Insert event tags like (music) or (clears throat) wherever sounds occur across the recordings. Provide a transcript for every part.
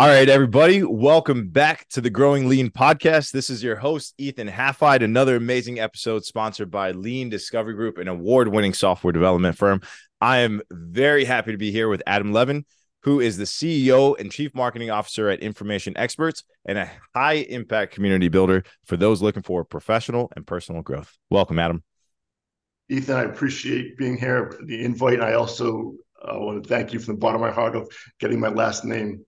All right, everybody, welcome back to the Growing Lean podcast. This is your host, Ethan Halfide. Another amazing episode sponsored by Lean Discovery Group, an award winning software development firm. I am very happy to be here with Adam Levin, who is the CEO and Chief Marketing Officer at Information Experts and a high impact community builder for those looking for professional and personal growth. Welcome, Adam. Ethan, I appreciate being here, the invite. I also uh, want to thank you from the bottom of my heart of getting my last name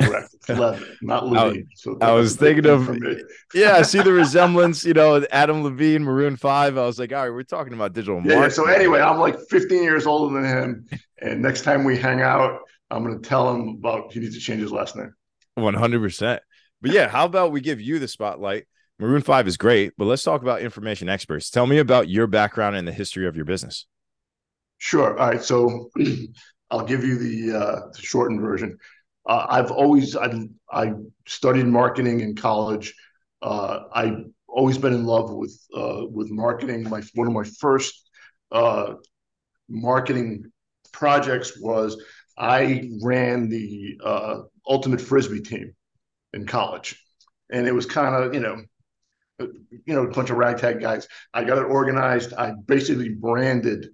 Correct. (laughs) Levin, not Levine. So I was thinking of (laughs) yeah, I see the resemblance, you know, Adam Levine, Maroon Five. I was like, all right, we're talking about digital marketing. Yeah, so anyway, I'm like 15 years older than him. And next time we hang out, I'm gonna tell him about he needs to change his last name. 100 percent But yeah, how about we give you the spotlight? Maroon Five is great, but let's talk about information experts. Tell me about your background and the history of your business. Sure. All right. So (clears throat) I'll give you the, uh, the shortened version. Uh, I've always I, I studied marketing in college. Uh, I've always been in love with uh, with marketing. My one of my first uh, marketing projects was I ran the uh, ultimate frisbee team in college, and it was kind of you know you know a bunch of ragtag guys. I got it organized. I basically branded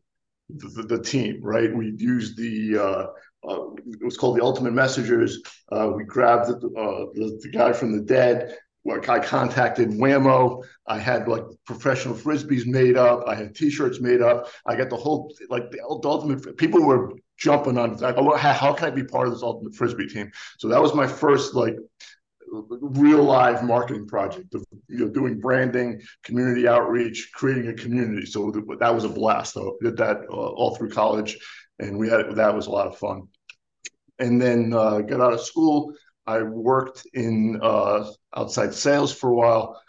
the, the team. Right, we used the uh, it was called the Ultimate Messengers. Uh, we grabbed the, uh, the, the, guy from the dead. Like I contacted Wham-O. I had like professional frisbees made up. I had T-shirts made up. I got the whole like the ultimate. People were jumping on. Like, how, how can I be part of this ultimate frisbee team? So that was my first like real live marketing project of you know doing branding, community outreach, creating a community. So that was a blast. So I did that uh, all through college, and we had that was a lot of fun. And then uh, got out of school. I worked in uh, outside sales for a while,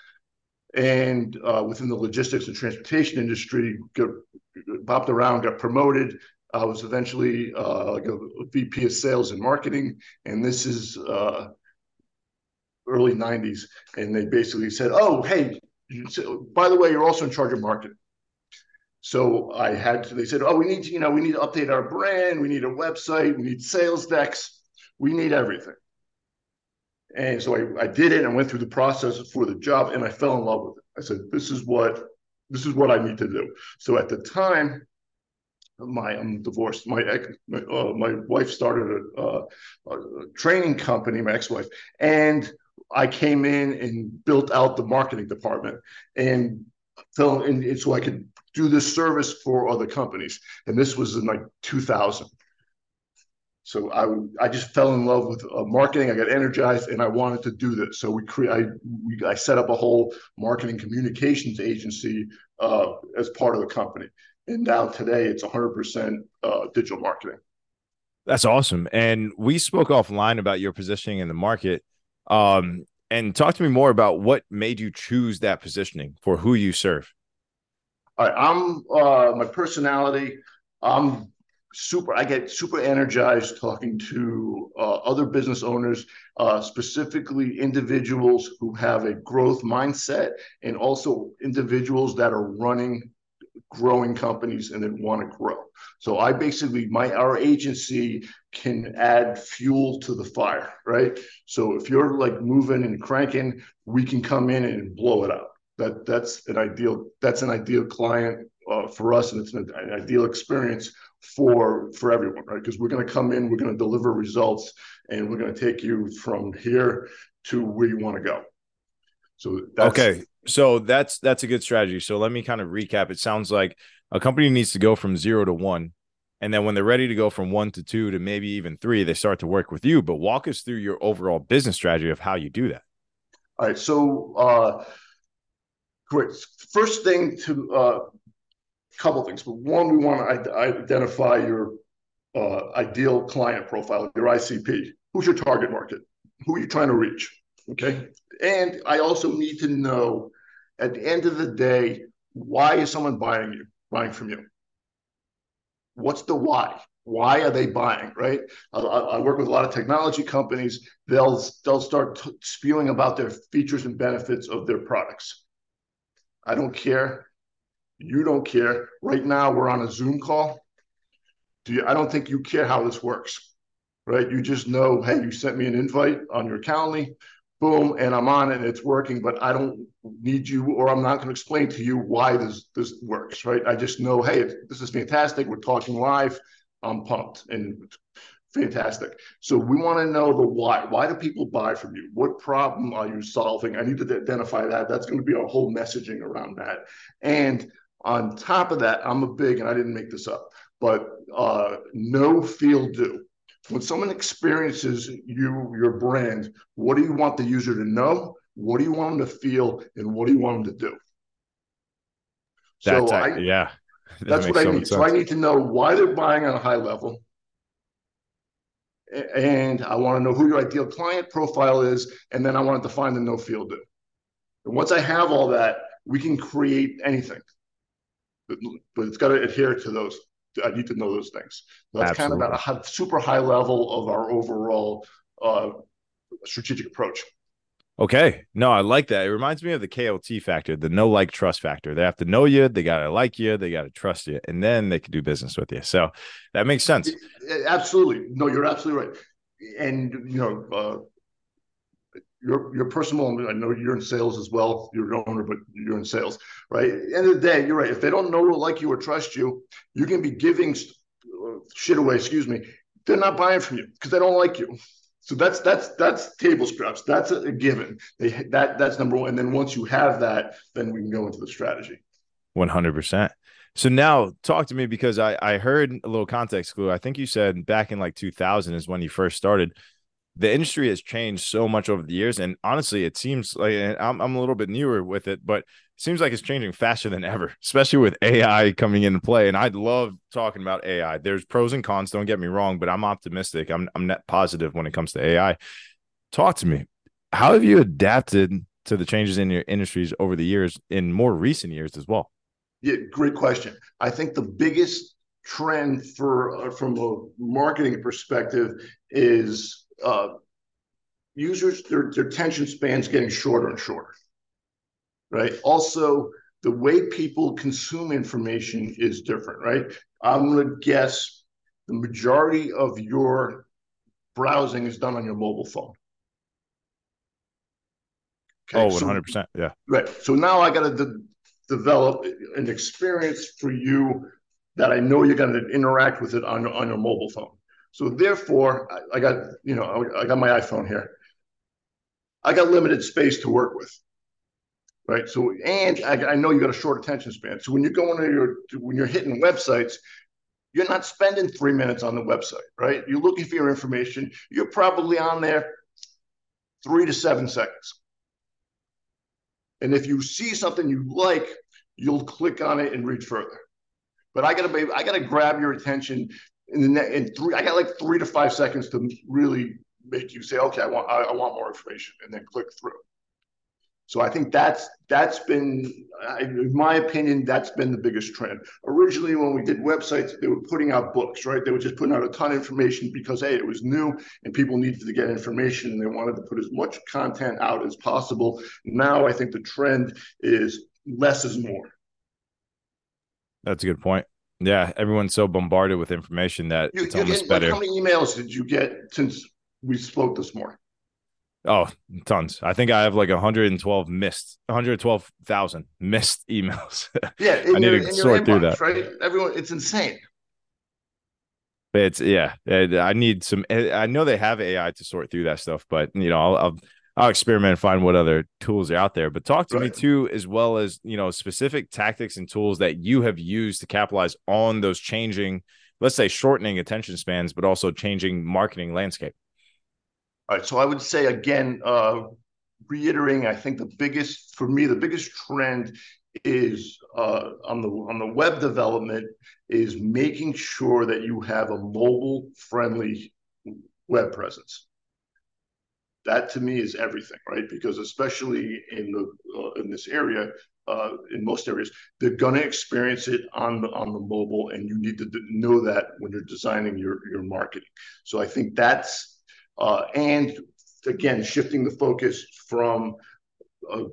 and uh, within the logistics and transportation industry, got, bopped around, got promoted. I was eventually uh, like a, VP of sales and marketing, and this is uh, early '90s. And they basically said, "Oh, hey, by the way, you're also in charge of marketing." So I had to, they said, oh, we need to, you know, we need to update our brand. We need a website. We need sales decks. We need everything. And so I, I did it and went through the process for the job and I fell in love with it. I said, this is what, this is what I need to do. So at the time, my I'm divorced. My my, uh, my wife started a, a, training company, my ex-wife, and I came in and built out the marketing department and fell in so I could do this service for other companies. And this was in like 2000. So I, I just fell in love with uh, marketing. I got energized and I wanted to do this. So we create, I, we, I set up a whole marketing communications agency uh, as part of the company. And now today it's 100% uh, digital marketing. That's awesome. And we spoke offline about your positioning in the market. Um, and talk to me more about what made you choose that positioning for who you serve. Right, I'm uh, my personality. I'm super. I get super energized talking to uh, other business owners, uh, specifically individuals who have a growth mindset, and also individuals that are running growing companies and then want to grow. So I basically my our agency can add fuel to the fire, right? So if you're like moving and cranking, we can come in and blow it out that that's an ideal that's an ideal client uh, for us and it's an, an, ideal experience for for everyone right? Because we're going to come in we're going to deliver results and we're going to take you from here to where you want to go. So okay so that's that's a good strategy. So let me kind of recap. It sounds like a company needs to go from zero to one and then when they're ready to go from one to two to maybe even three they start to work with you. But walk us through your overall business strategy of how you do that. All right so uh Great. First thing to uh, couple things, but one, we want to identify your uh, ideal client profile, your ICP. Who's your target market? Who are you trying to reach? Okay. And I also need to know at the end of the day, why is someone buying you, buying from you? What's the why? Why are they buying? Right. I, I work with a lot of technology companies. They'll they'll start t- spewing about their features and benefits of their products. I don't care. You don't care. Right now, we're on a Zoom call. Do you, I don't think you care how this works, right? You just know, hey, you sent me an invite on your Calendly, boom, and I'm on it and it's working, but I don't need you or I'm not going to explain to you why this this works, right? I just know, hey, this is fantastic. We're talking live. I'm pumped and fantastic. So we want to know the why. Why do people buy from you? What problem are you solving? I need to identify that. That's going to be our whole messaging around that. And on top of that, I'm a big, and I didn't make this up, but uh, know feel do. When someone experiences you, your brand, what do you want the user to know? What do you want them to feel? And what do you want them to do? That's so I, yeah. (laughs) That that's what I so need. So I need to know why they're buying on a high level. And I want to know who your ideal client profile is. And then I want to define the know field do. And once I have all that, we can create anything. But, but it's got to adhere to those I need to know those things. That's Absolutely. kind of at a super high level of our overall uh, strategic approach. Okay. No, I like that. It reminds me of the KLT factor, the know like trust factor. They have to know you, they got to like you, they got to trust you, and then they can do business with you. So that makes sense. Absolutely. No, you're absolutely right. And, you know, uh, your your personal I know you're in sales as well. You're an owner, but you're in sales, right? At the end of the day, you're right. If they don't know, like you, or trust you, you can be giving shit away. Excuse me. They're not buying from you because they don't like you. So that's that's that's table scraps. That's a, given. They that that's number one. And then once you have that, then we can go into the strategy. One hundred percent. So now talk to me because I I heard a little context clue. I think you said back in like 2000 is when you first started the industry has changed so much over the years and honestly it seems like I'm, I'm a little bit newer with it but it seems like it's changing faster than ever (laughs) especially with ai coming into play and i love talking about ai there's pros and cons don't get me wrong but i'm optimistic. I'm, I'm net positive when it comes to ai talk to me. How have you adapted to the changes in your industries over the years in more recent years as well? Yeah great question. I think the biggest trend for uh, from a marketing perspective is uh, users their, their attention spans getting shorter and shorter right? Also the way people consume information is different right? I'm going to guess the majority of your browsing is done on your mobile phone. Okay, oh 100% so, yeah. Right so now i got to de- develop an experience for you that i know you're going to interact with it on, on your mobile phone so therefore, I, I got you know I got my iPhone here. I got limited space to work with, right? So and I, I know you got a short attention span. So when you're going to your when you're hitting websites, you're not spending three minutes on the website, right? You're looking for your information. You're probably on there three to seven seconds. And if you see something you like, you'll click on it and read further. But I gotta be, I gotta grab your attention in the in three i got like three to five seconds to really make you say okay i want I, I, want more information and then click through. So i think that's that's been in my opinion that's been the biggest trend. Originally when we did websites they were putting out books right? They were just putting out a ton of information because hey it was new and people needed to get information and they wanted to put as much content out as possible. Now i think the trend is less is more. That's a good point yeah, everyone's so bombarded with information that you, it's almost better. Like how many emails did you get since we spoke this morning? Oh, tons. I think I have like 112 missed, 112,000 missed emails. (laughs) Yeah, I need your, to sort through that. Right, everyone, it's insane. It's yeah. I need some. I know they have AI to sort through that stuff, but you know, I'll, I'll I'll experiment and find what other tools are out there. But talk to right. me too, as well as you know, specific tactics and tools that you have used to capitalize on those changing, let's say, shortening attention spans, but also changing marketing landscape. All right. So I would say again, uh, reiterating, I think the biggest for me, the biggest trend is uh, on the on the web development is making sure that you have a mobile friendly web presence that to me is everything, right? Because especially in the uh, in this area, uh, in most areas, they're going to experience it on the on the mobile, and you need to know that when you're designing your your marketing. So I think that's uh, and again shifting the focus from uh,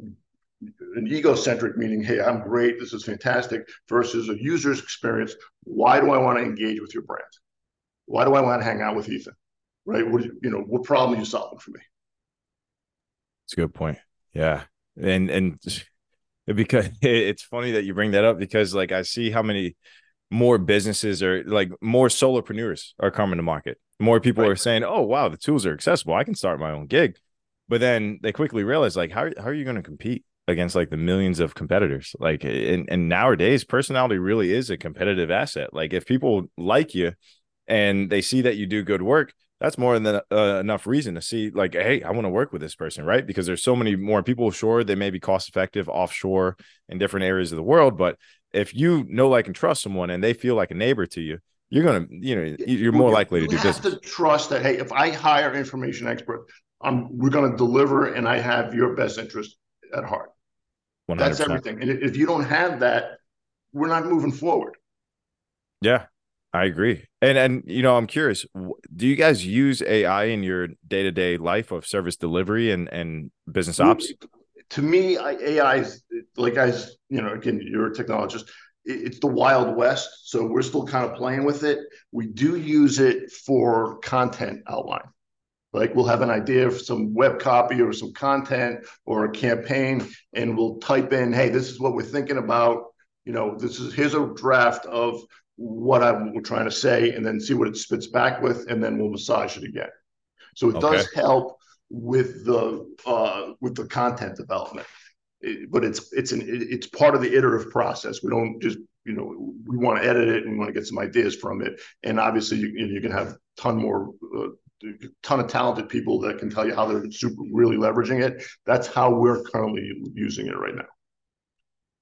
an egocentric meaning, hey, I'm great, this is fantastic, versus a user's experience. Why do I want to engage with your brand? Why do I want to hang out with Ethan? right? What you know, what problem are you solving for me? It's a good point. Yeah, and and (laughs) because (laughs) it's funny that you bring that up because like I see how many more businesses are like more solopreneurs are coming to market. More people right. are saying, "Oh, wow, the tools are accessible. I can start my own gig." But then they quickly realize, like, how how are you going to compete against like the millions of competitors? Like, and and nowadays, personality really is a competitive asset. Like, if people like you and they see that you do good work, that's more than uh, enough reason to see like hey i want to work with this person right because there's so many more people sure they may be cost effective offshore in different areas of the world but if you know like and trust someone and they feel like a neighbor to you you're gonna you know you're more likely to do business to trust that hey if i hire information expert i'm we're going to deliver and i have your best interest at heart 100%. that's everything and if you don't have that we're not moving forward yeah I agree. And and you know, I'm curious, do you guys use AI in your day-to-day life of service delivery and and business mm, ops? To me, AI is like guys, you know, again, you're a technologist. It's the wild west, so we're still kind of playing with it. We do use it for content outline. Like we'll have an idea of some web copy or some content or a campaign, and we'll type in, "Hey, this is what we're thinking about." You know, this is here's a draft of what I'm trying to say and then see what it spits back with, and then we'll massage it again. So it okay. does help with the uh, with the content development, it, but it's it's an it's part of the iterative process. We don't just you know we want to edit it and we want to get some ideas from it, and obviously you you can have ton more. Uh, ton of talented people that can tell you how they're super really leveraging it. That's how we're currently using it right now.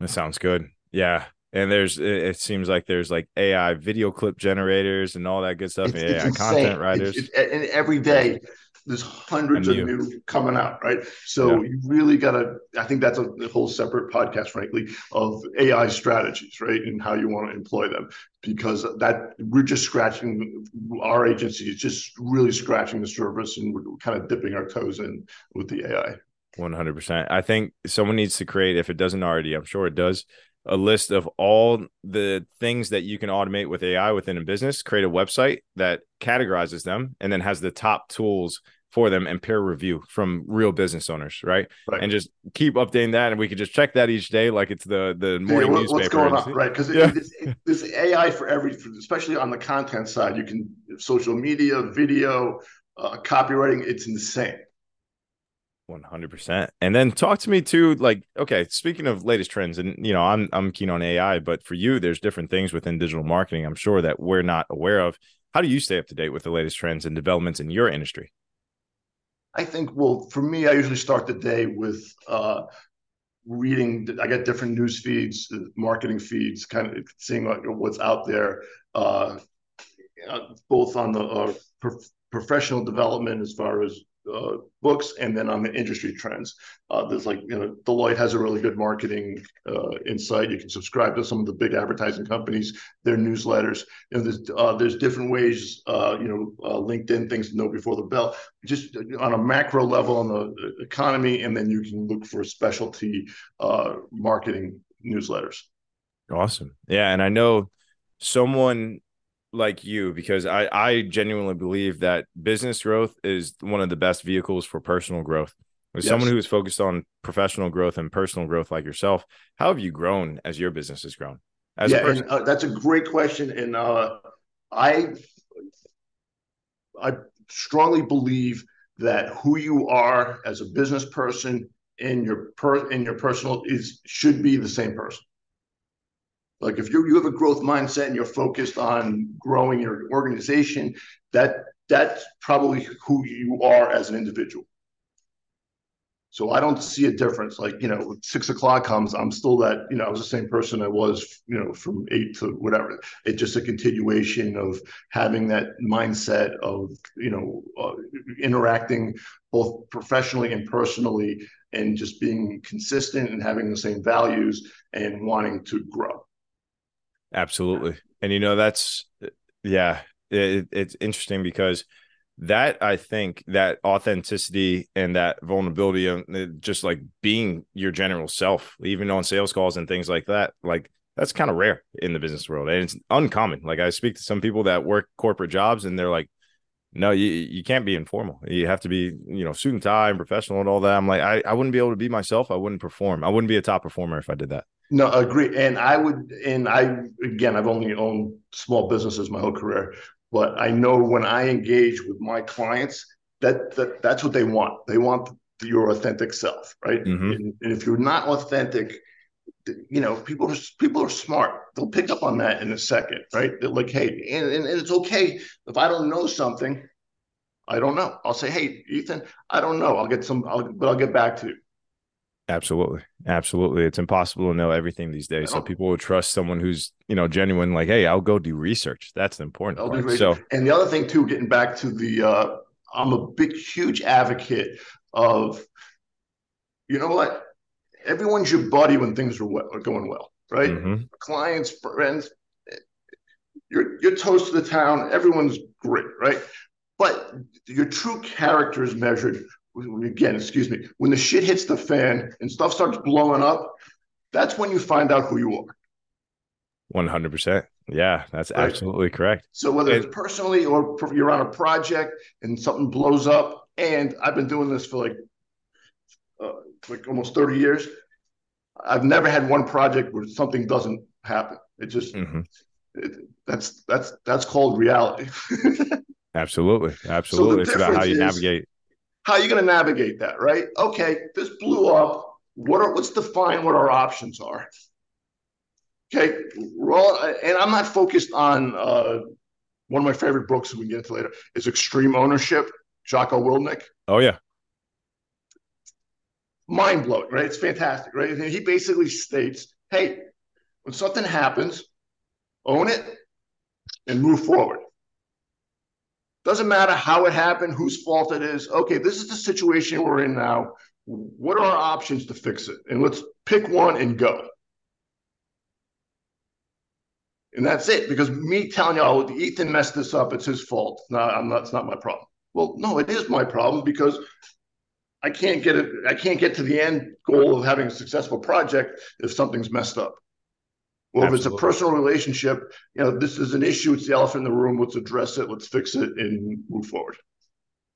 That sounds good. Yeah, and there's it, seems like there's like AI video clip generators and all that good stuff. It's, AI content writers. It's, it's, and every day there's hundreds of new coming out, right? So yeah. you really got to. I think that's a, a, whole separate podcast, frankly, of AI strategies, right, and how you want to employ them, because that we're just scratching. Our agency is just really scratching the surface, and we're kind of dipping our toes in with the AI. One hundred percent. I think someone needs to create, if it doesn't already, I'm sure it does, a list of all the things that you can automate with AI within a business, create a website that categorizes them and then has the top tools for them and peer review from real business owners, right? right. And just keep updating that, and we can just check that each day, like it's the the morning yeah, what, newspaper. What's going on, right? Because yeah. there's AI for every, especially on the content side. You can social media, video, uh, copywriting. It's insane. 100%. And then talk to me too like okay, speaking of latest trends and you know, I'm I'm keen on AI, but for you there's different things within digital marketing I'm sure that we're not aware of. How do you stay up to date with the latest trends and developments in your industry? I think well, for me I usually start the day with uh reading I get different news feeds, marketing feeds, kind of seeing what's out there uh, uh both on the uh, pro- professional development as far as uh, books and then on the industry trends. Uh, there's like, you know, Deloitte has a really good marketing uh, insight. You can subscribe to some of the big advertising companies, their newsletters. You know, there's uh, there's different ways, uh, you know, uh, LinkedIn things to know before the bell, just on a macro level on the economy, and then you can look for specialty marketing newsletters. Awesome. Yeah, and I know someone like you because I I genuinely believe that business growth is one of the best vehicles for personal growth. As yes. someone who is focused on professional growth and personal growth like yourself, how have you grown as your business has grown? As yeah, and, uh, that's a great question, and uh, I I strongly believe that who you are as a business person in your per in your personal is should be the same person. Like if you you have a growth mindset and you're focused on growing your organization, that that's probably who you are as an individual. So I don't see a difference. Like, you know, six o'clock comes, I'm still that, you know, I was the same person I was, you know, from eight to whatever. It's just a continuation of having that mindset of, you know, uh, interacting both professionally and personally and just being consistent and having the same values and wanting to grow. Absolutely. And you know, that's yeah, it, it's interesting because that I think that authenticity and that vulnerability and uh, just like being your general self, even on sales calls and things like that, like that's kind of rare in the business world. And it's uncommon. Like I speak to some people that work corporate jobs and they're like, no, you you can't be informal. You have to be, you know, suit and tie and professional and all that. I'm like, I, I wouldn't be able to be myself. I wouldn't perform. I wouldn't be a top performer if I did that. No, agree. And I would, and I again, I've only owned small businesses my whole career, but I know when I engage with my clients, that, that that's what they want. They want your authentic self, right? Mhm. And, and if you're not authentic, you know, people are people are smart. They'll pick up on that in a second, right? They're like, hey, and, and, and it's okay if I don't know something. I don't know. I'll say, hey, Ethan, I don't know. I'll get some, I'll, but I'll get back to you. Absolutely. Absolutely. It's impossible to know everything these days. So people will trust someone who's, you know, genuine, like, hey, I'll go do research. That's the important I'll part. So and the other thing too, getting back to the, uh, I'm a big, huge advocate of, you know what? Everyone's your buddy when things are, well, are going well, right? mhm, Clients, friends, you're you're toast to the town. Everyone's great, right? But your true character is measured. Again, excuse me. When the shit hits the fan and stuff starts blowing up, that's when you find out who you are. 100%. Yeah, that's Right. absolutely correct. So whether it's personally or you're on a project and something blows up, and I've been doing this for like uh, like almost 30 years. I've never had one project where something doesn't happen. It just Mhm. it, that's that's that's called reality. (laughs) Absolutely. Absolutely. it's about how you is- navigate. How are you going to navigate that, right? Okay, this blew up. What are let's define what our options are. Okay, we're all, and I'm not focused on uh, one of my favorite books we can get into later is Extreme Ownership, Jocko Willink. Oh, yeah. Mind blowing, right? It's fantastic, right? And he basically states, hey, when something happens, own it and move forward. Doesn't matter how it happened, whose fault it is. Okay, this is the situation we're in now. What are our options to fix it? And let's pick one and go. And that's it. Because me telling you, oh, Ethan messed this up, it's his fault. No, I'm not, it's not my problem. Well, no, it is my problem because I can't get it. I can't get to the end goal of having a successful project if something's messed up. Well, if it's a personal relationship, you know, this is an issue. It's the elephant in the room. Let's address it. Let's fix it and move forward.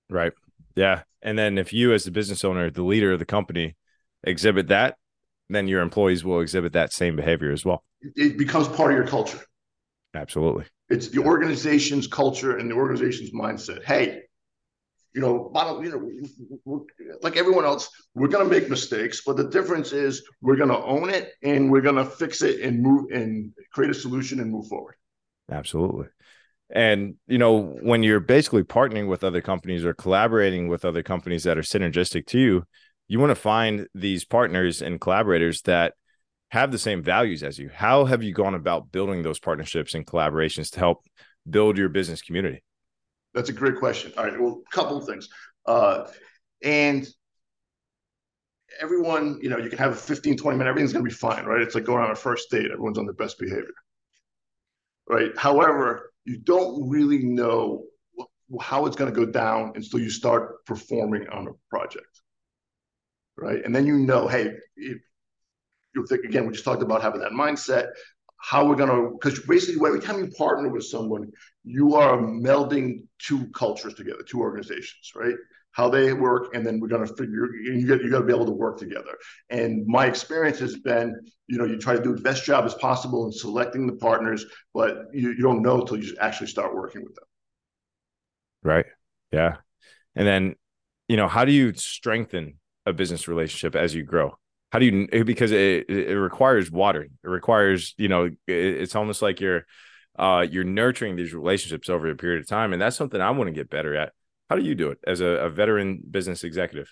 Right. Yeah. And then if you, as the business owner, the leader of the company, exhibit that, then your employees will exhibit that same behavior as well. It, it becomes part of your culture. Absolutely. It's the organization's culture and the organization's mindset. Hey, you know, bottom, you know, like everyone else, we're going to make mistakes, but the difference is we're going to own it and we're going to fix it and move and create a solution and move forward. Absolutely. And you know, when you're basically partnering with other companies or collaborating with other companies that are synergistic to you, you want to find these partners and collaborators that have the same values as you. How have you gone about building those partnerships and collaborations to help build your business community? That's a great question. All right, well, a couple of things. Uh, and everyone, you know, you can have a 15, 20 minute, everything's going to be fine, right? It's like going on a first date, everyone's on their best behavior, right? However, you don't really know how it's going to go down until you start performing on a project, right? And then you know, hey, you think again, we just talked about having that mindset. How we're gonna, because basically, every time you partner with someone, you are melding two cultures together, two organizations, right? How they work, and then we're gonna figure. You got you got to be able to work together. And my experience has been, you know, you try to do the best job as possible in selecting the partners, but you, you don't know until you actually start working with them. Right. Yeah. And then, you know, how do you strengthen a business relationship as you grow? How do you, because it, it requires watering. It requires, you know, it's almost like you're, uh, you're nurturing these relationships over a period of time. And that's something I want to get better at. How do you do it as a, a veteran business executive?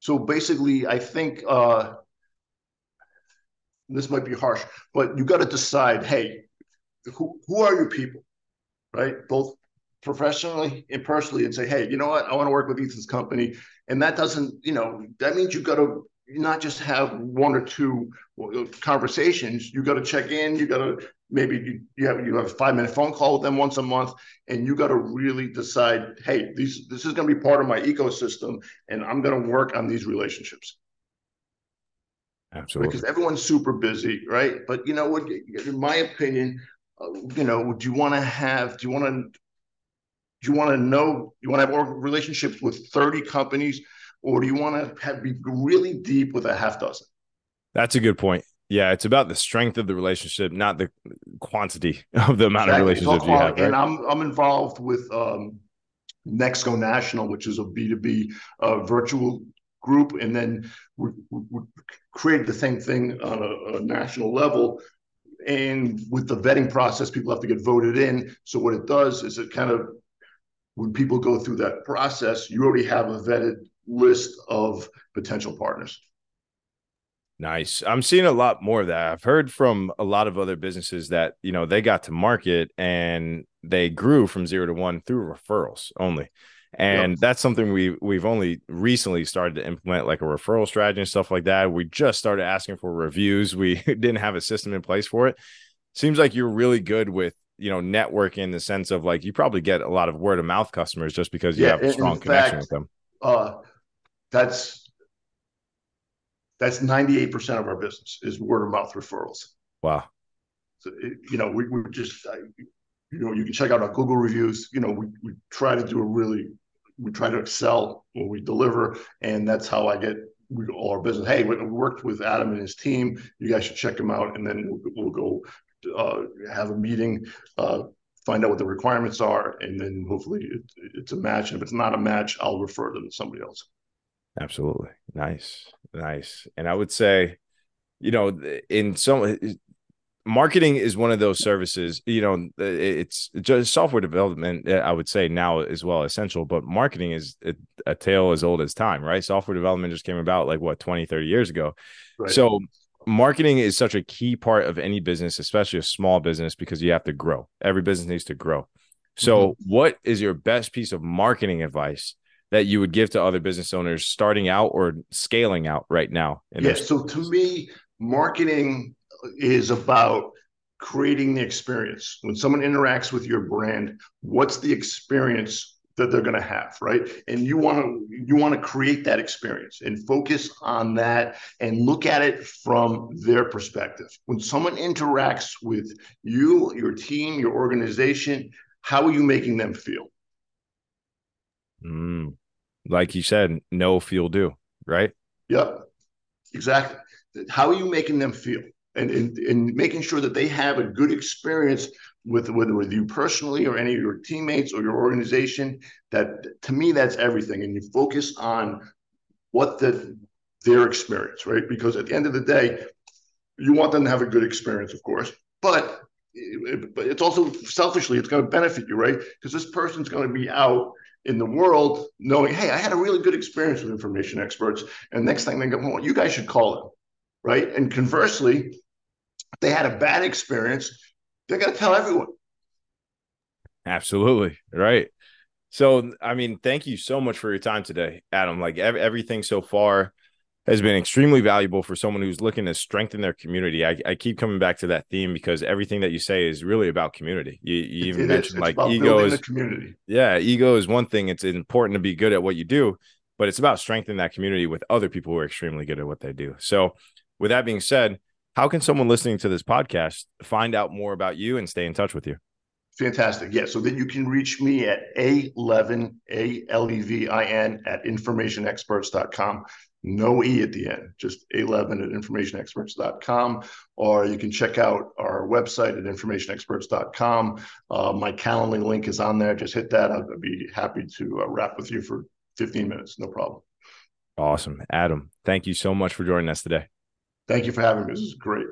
So basically, I think uh, this might be harsh, but you got to decide, hey, who who are your people, right? Both professionally and personally, and say, hey, you know what? I want to work with Ethan's company, and that doesn't, you know, that means you got to not just have one or two conversations. You got to check in. You got to maybe you, you have you have a five minute phone call with them once a month, and you got to really decide, hey, these this is going to be part of my ecosystem, and I'm going to work on these relationships Absolutely. because everyone's super busy, right? But you know what? In my opinion, uh, you know, do you want to have? Do you want to? Do you want to know? You want to have relationships with 30 companies, or do you want to have, be really deep with a half dozen? That's a good point. Yeah, it's about the strength of the relationship, not the quantity (laughs) of the amount exactly. of relationships you have. Right? And I'm I'm involved with um, Nexco National, which is a B2B uh, virtual group, and then we, we, created the same thing on a, a national level. And with the vetting process, people have to get voted in. So what it does is it kind of when people go through that process, you already have a vetted list of potential partners. Nice. I'm seeing a lot more of that. I've heard from a lot of other businesses that, you know, they got to market and they grew from zero to one through referrals only. And yep. that's something we we've only recently started to implement like a referral strategy and stuff like that. We just started asking for reviews. We (laughs) didn't have a system in place for it. Seems like you're really good with you know networking in the sense of like you probably get a lot of word of mouth customers just because you yeah, have a strong connection with them. Uh, that's that's 98% of our business is word of mouth referrals. Wow. So, it, you know, we, we just, I, you know, you can check out our Google reviews. You know, we, we try to do a really, we try to excel when we deliver. And that's how I get we, all our business. Hey, we worked with Adam and his team. You guys should check them out. And then we'll, we'll go uh, have a meeting, uh, find out what the requirements are. And then hopefully it, it's a match. And if it's not a match, I'll refer them to somebody else. Absolutely. Nice. Nice. And I would say, you know, in some eh, eh, marketing is one of those services, you know, it's just software development, eh, I would say now as well essential, but marketing is a, tale as old as time, right? Software development just came about like what 20, 30 years ago. Right. So marketing is such a key part of any business, especially a small business, because you have to grow. Every business needs to grow. So, mm-hmm. what is your best piece of marketing advice that you would give to other business owners starting out or scaling out right now? Yes. So to me, marketing is about creating the experience. When someone interacts with your brand, what's the experience that they're going to have, right? And you want to you want to create that experience and focus on that and look at it from their perspective. When someone interacts with you, your team, your organization, how are you making them feel? Mm, like you said, know feel do, right? Yep, exactly. How are you making them feel? And, and, and making sure that they have a good experience with whether with you personally or any of your teammates or your organization. That to me, that's everything. And you focus on what the their experience, right? Because at the end of the day, you want them to have a good experience, of course, but but it's also selfishly it's going to benefit you, right? Because this person's going to be out in the world knowing, hey, I had a really good experience with information experts. And next thing they go, well, you guys should call them, right? And conversely, they had a bad experience, they're going to tell everyone. Absolutely. Right. So, I mean, thank you so much for your time today, Adam. Like ev- everything so far, has been extremely valuable for someone who's looking to strengthen their community. I, I keep coming back to that theme because everything that you say is really about community. You, you even it mentioned like ego is community. Yeah, ego is one thing. It's important to be good at what you do, but it's about strengthening that community with other people who are extremely good at what they do. So, with that being said, how can someone listening to this podcast find out more about you and stay in touch with you? Fantastic. Yeah. So then you can reach me at alevin, A L E V I N, at informationexperts.com no E at the end, just alevin at informationexperts.com, or you can check out our website at informationexperts.com. Uh, my Calendly link is on there. Just hit that. I'd be happy to uh, wrap with you for 15 minutes. No problem. Awesome. Adam, thank you so much for joining us today. Thank you for having me. This is great.